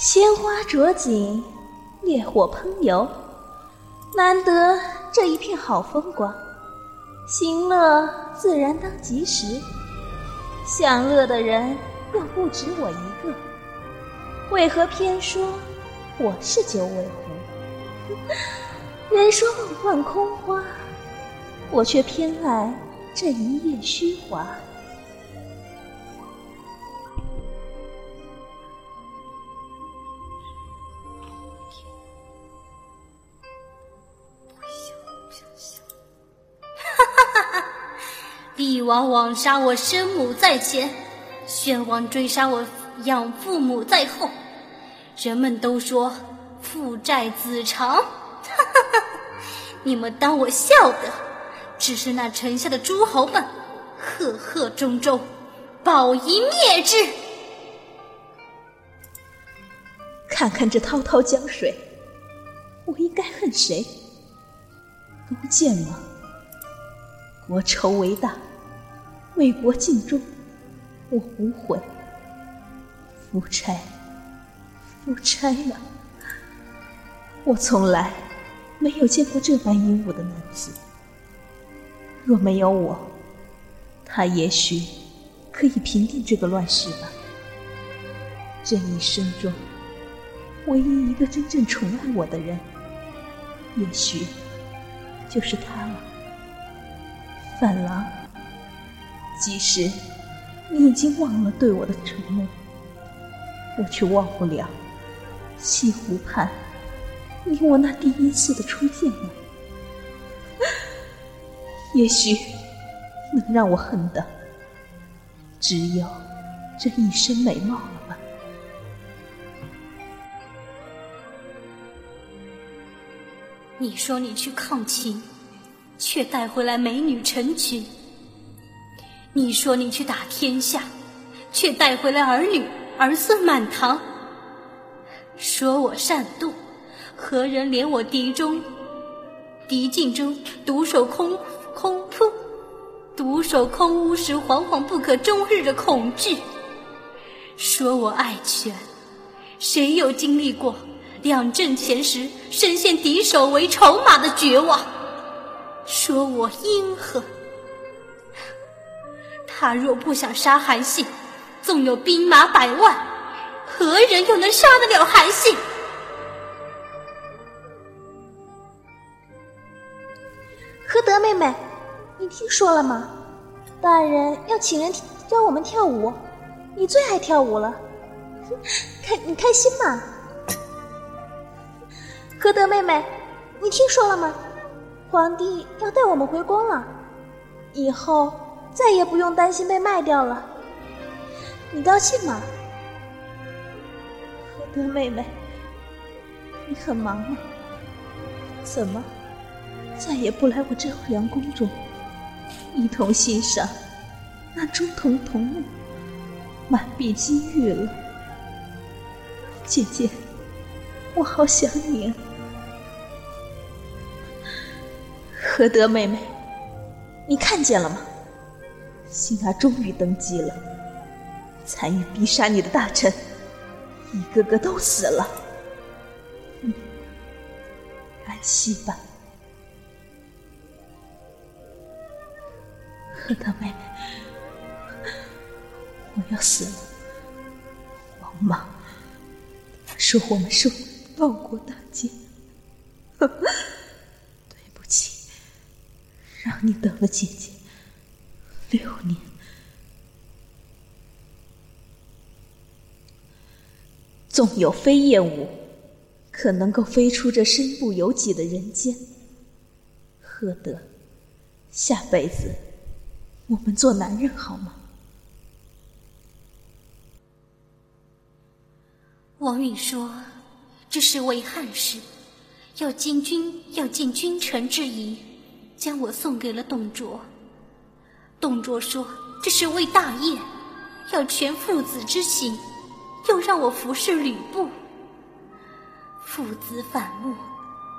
鲜花着锦，烈火烹油，难得这一片好风光，行乐自然当及时。享乐的人又不止我一个，为何偏说我是九尾狐？人说梦幻空花，我却偏爱这一夜虚华。帝王枉杀我生母在前，宣王追杀我养父母在后。人们都说父债子偿，哈哈！你们当我笑的？只是那城下的诸侯们，赫赫中州，保一灭之。看看这滔滔江水，我应该恨谁？勾践吗？国仇为大。为国尽忠，我无悔。夫差，夫差呀！我从来没有见过这般英武的男子。若没有我，他也许可以平定这个乱世吧。这一生中，唯一一个真正宠爱我的人，也许就是他了。范郎。即使你已经忘了对我的承诺，我却忘不了西湖畔你我那第一次的初见了。也许能让我恨的，只有这一身美貌了吧？你说你去抗秦，却带回来美女成群。你说你去打天下，却带回来儿女儿孙满堂。说我善妒，何人怜我敌中敌境中独守空空铺，独守空屋时惶惶不可终日的恐惧。说我爱权，谁有经历过两阵前时身陷敌手为筹码的绝望？说我阴狠。他若不想杀韩信，纵有兵马百万，何人又能杀得了韩信？何德妹妹，你听说了吗？大人要请人教我们跳舞，你最爱跳舞了，开你开心吗？何德妹妹，你听说了吗？皇帝要带我们回宫了，以后。再也不用担心被卖掉了，你高兴吗，何德妹妹？你很忙吗？怎么再也不来我这凉宫中，一同欣赏那珠铜铜木满壁金玉了？姐姐，我好想你啊，何德妹妹，你看见了吗？星儿终于登基了，参与逼杀你的大臣，一个个都死了。你安息吧，何大妹，我要死了。王莽说我们是报国大捷，对不起，让你等了姐姐。六年，纵有飞燕舞，可能够飞出这身不由己的人间。何德？下辈子我们做男人好吗？王允说：“这是为汉室，要进君，要尽君臣之谊，将我送给了董卓。”董卓说：“这是为大业，要全父子之心，又让我服侍吕布。父子反目，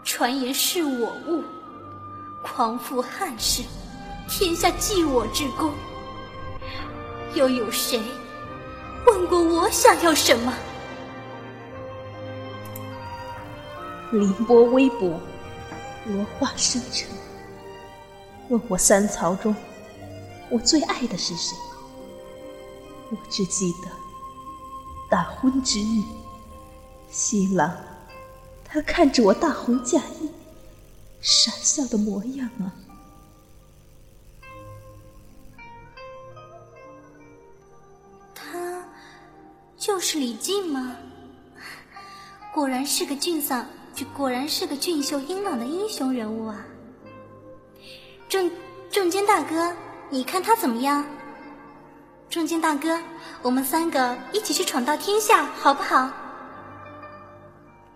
传言是我误，匡复汉室，天下记我之功。又有谁问过我想要什么？凌波微步，落花生尘。问我三曹中，我最爱的是谁？我只记得大婚之日，新郎他看着我大红嫁衣，傻笑的模样啊！他就是李靖吗？果然是个俊嗓，就果然是个俊秀英朗的英雄人物啊！仲仲间大哥，你看他怎么样？仲坚大哥，我们三个一起去闯荡天下，好不好？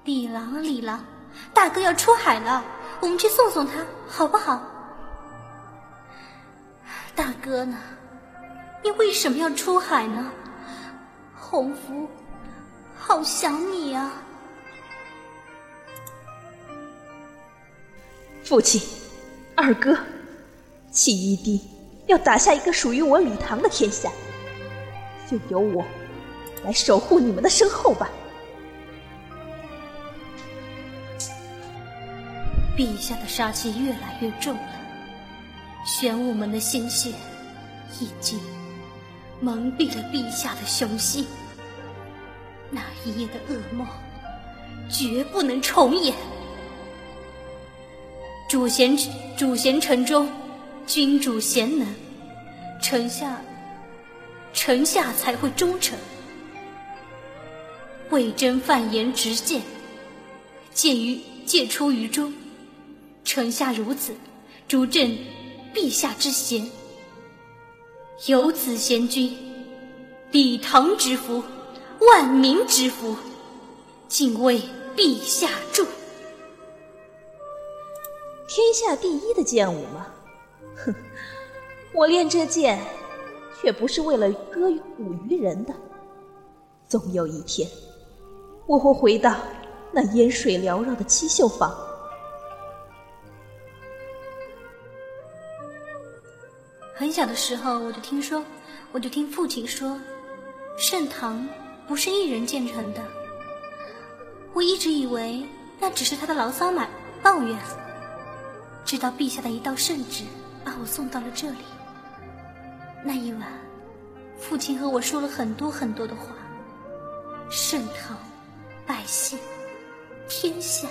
李郎，李郎，大哥要出海了，我们去送送他，好不好？大哥呢？你为什么要出海呢？洪福，好想你啊！父亲，二哥。齐一弟要打下一个属于我李唐的天下，就由我来守护你们的身后吧。陛下的杀气越来越重了，玄武门的鲜血已经蒙蔽了陛下的雄心，那一夜的噩梦绝不能重演。主贤主贤城中。君主贤能，臣下臣下才会忠诚。魏征犯言直谏，鉴于戒出于中，臣下如此，主朕陛下之贤。有此贤君，李唐之福，万民之福，敬为陛下助。天下第一的剑舞吗？哼，我练这剑，却不是为了歌舞于人的。总有一天，我会回到那烟水缭绕的七绣坊。很小的时候，我就听说，我就听父亲说，盛唐不是一人建成的。我一直以为那只是他的牢骚满抱怨，直到陛下的一道圣旨。把我送到了这里。那一晚，父亲和我说了很多很多的话。盛唐，百姓，天下。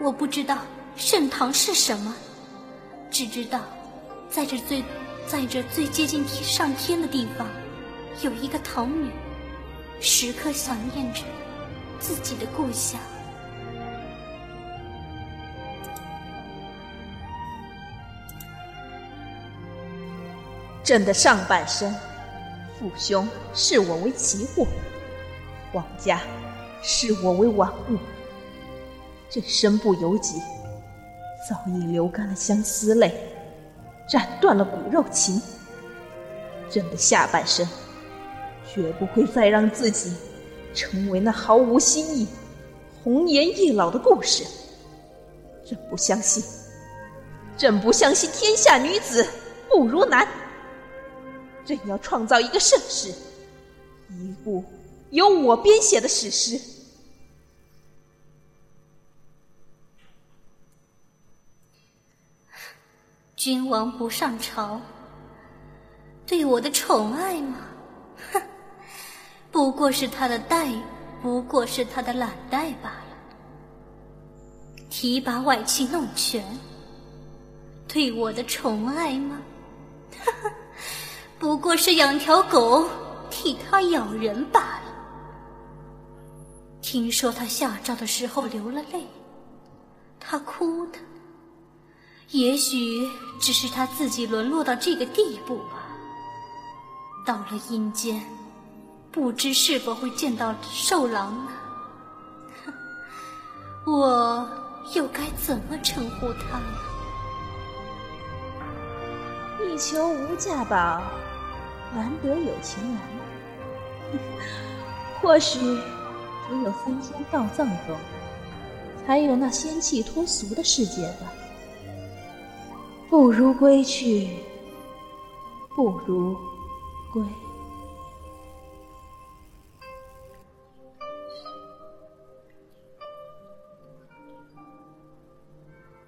我不知道盛唐是什么，只知道，在这最，在这最接近天上天的地方，有一个唐女，时刻想念着自己的故乡。朕的上半生，父兄视我为奇货，皇家视我为玩物。朕身不由己，早已流干了相思泪，斩断了骨肉情。朕的下半生，绝不会再让自己成为那毫无新意、红颜易老的故事。朕不相信，朕不相信天下女子不如男。朕要创造一个盛世，一部由我编写的史诗。君王不上朝，对我的宠爱吗？哼，不过是他的待，不过是他的懒怠罢了。提拔外戚弄权，对我的宠爱吗？哈哈。不过是养条狗替他咬人罢了。听说他下诏的时候流了泪，他哭的，也许只是他自己沦落到这个地步吧。到了阴间，不知是否会见到兽郎呢？我又该怎么称呼他呢？一求无价宝。难得有情郎，或许只有三仙道藏中，才有那仙气脱俗的世界吧。不如归去，不如归。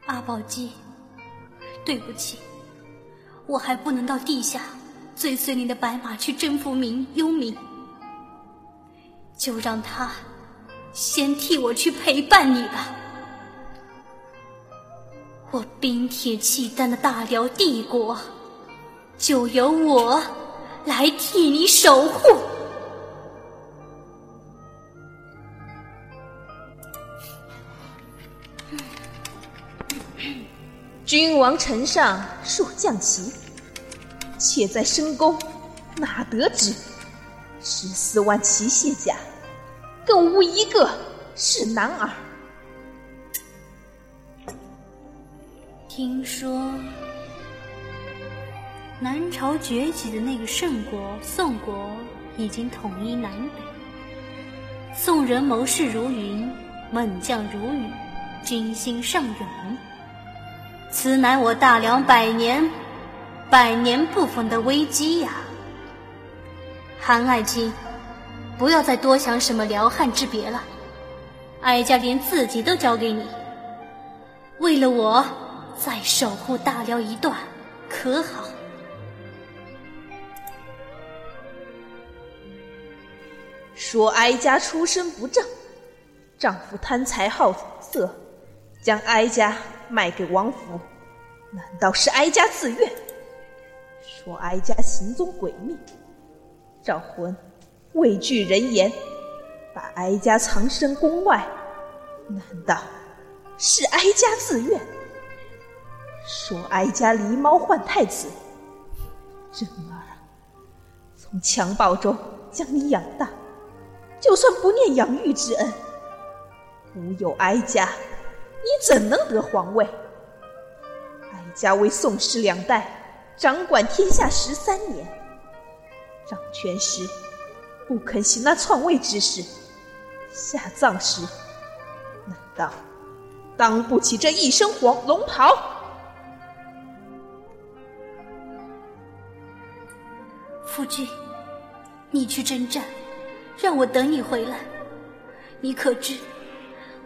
阿宝姬，对不起，我还不能到地下追随你的白马去征服民幽冥，就让他先替我去陪伴你吧。我冰铁契丹的大辽帝国，就由我来替你守护。君王城上数将旗，且在深宫哪得知？十四万骑卸甲，更无一个是男儿。听说南朝崛起的那个圣国宋国已经统一南北，宋人谋士如云，猛将如雨，军心尚勇。此乃我大梁百年、百年不逢的危机呀！韩爱卿，不要再多想什么辽汉之别了。哀家连自己都交给你，为了我，再守护大辽一段，可好？说哀家出身不正，丈夫贪财好色，将哀家。卖给王府，难道是哀家自愿？说哀家行踪诡秘，赵魂畏惧人言，把哀家藏身宫外，难道是哀家自愿？说哀家狸猫换太子，真儿从襁褓中将你养大，就算不念养育之恩，无有哀家。你怎能得皇位？哀家为宋氏两代掌管天下十三年，掌权时不肯行那篡位之事，下葬时难道当不起这一身黄龙袍？夫君，你去征战，让我等你回来。你可知？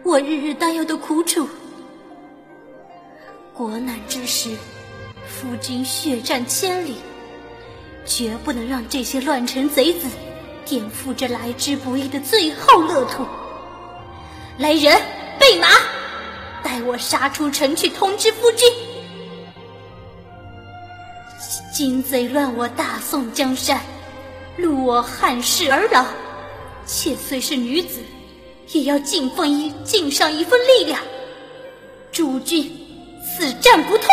我日日担忧的苦楚，国难之时，夫君血战千里，绝不能让这些乱臣贼子颠覆这来之不易的最后乐土。来人，备马，待我杀出城去通知夫君。金贼乱我大宋江山，戮我汉室儿郎，妾虽是女子。也要尽奉一尽上一份力量，诸君死战不退。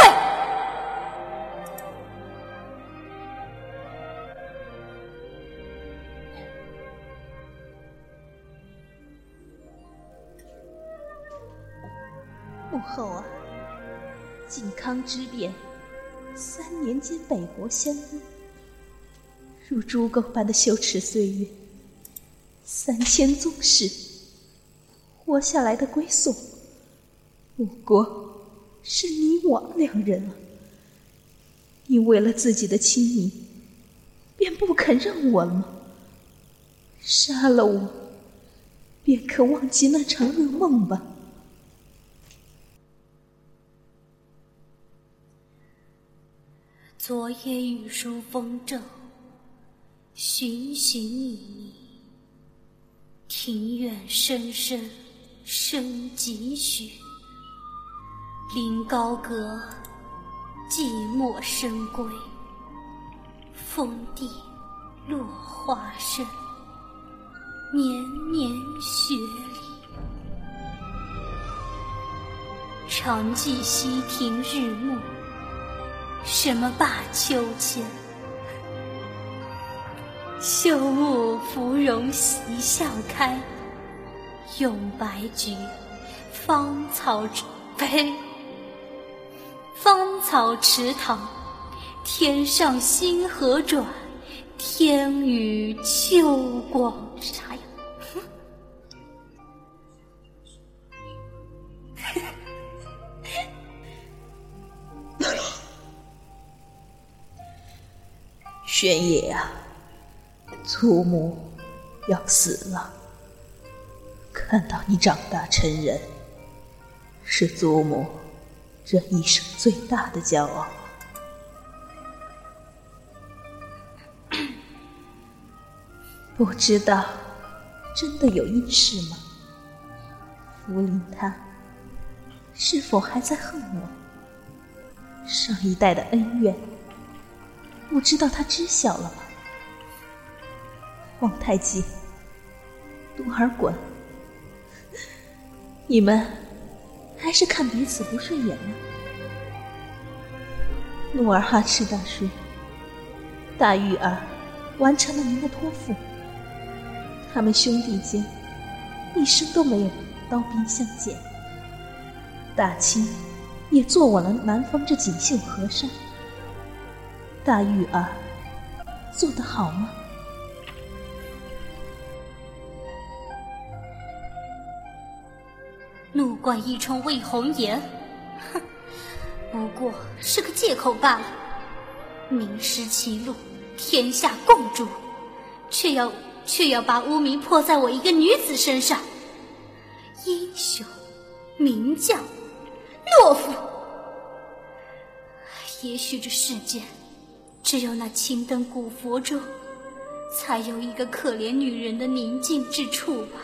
康之变，三年间北国相依，如猪狗般的羞耻岁月，三千宗室。活下来的归宿，不过是你我两人啊！你为了自己的亲民，便不肯认我了吗？杀了我，便可忘记那场噩梦吧。昨夜雨疏风骤，寻寻觅觅，庭院深深。生几许？临高阁，寂寞深闺。风地落花深，年年雪里。常记溪亭日暮，什么罢秋千？秀木芙蓉一笑开。咏白菊，芳草呸，芳草池塘，天上星河转，天宇秋光。长玄野啊，祖母要死了。看到你长大成人，是祖母这一生最大的骄傲。不知道真的有因事吗？福临他是否还在恨我？上一代的恩怨，不知道他知晓了吗？皇太极，多尔衮，你们还是看彼此不顺眼吗？努尔哈赤大叔，大玉儿完成了您的托付。他们兄弟间一生都没有刀兵相见，大清也坐稳了南方这锦绣河山。大玉儿做得好吗？怒冠一冲为红颜，哼，不过是个借口罢了。名失其路，天下共诛，却要。却要把污名泼在我一个女子身上，英雄、名将、懦夫。也许这世间只有那青灯古佛中，才有一个可怜女人的宁静之处吧。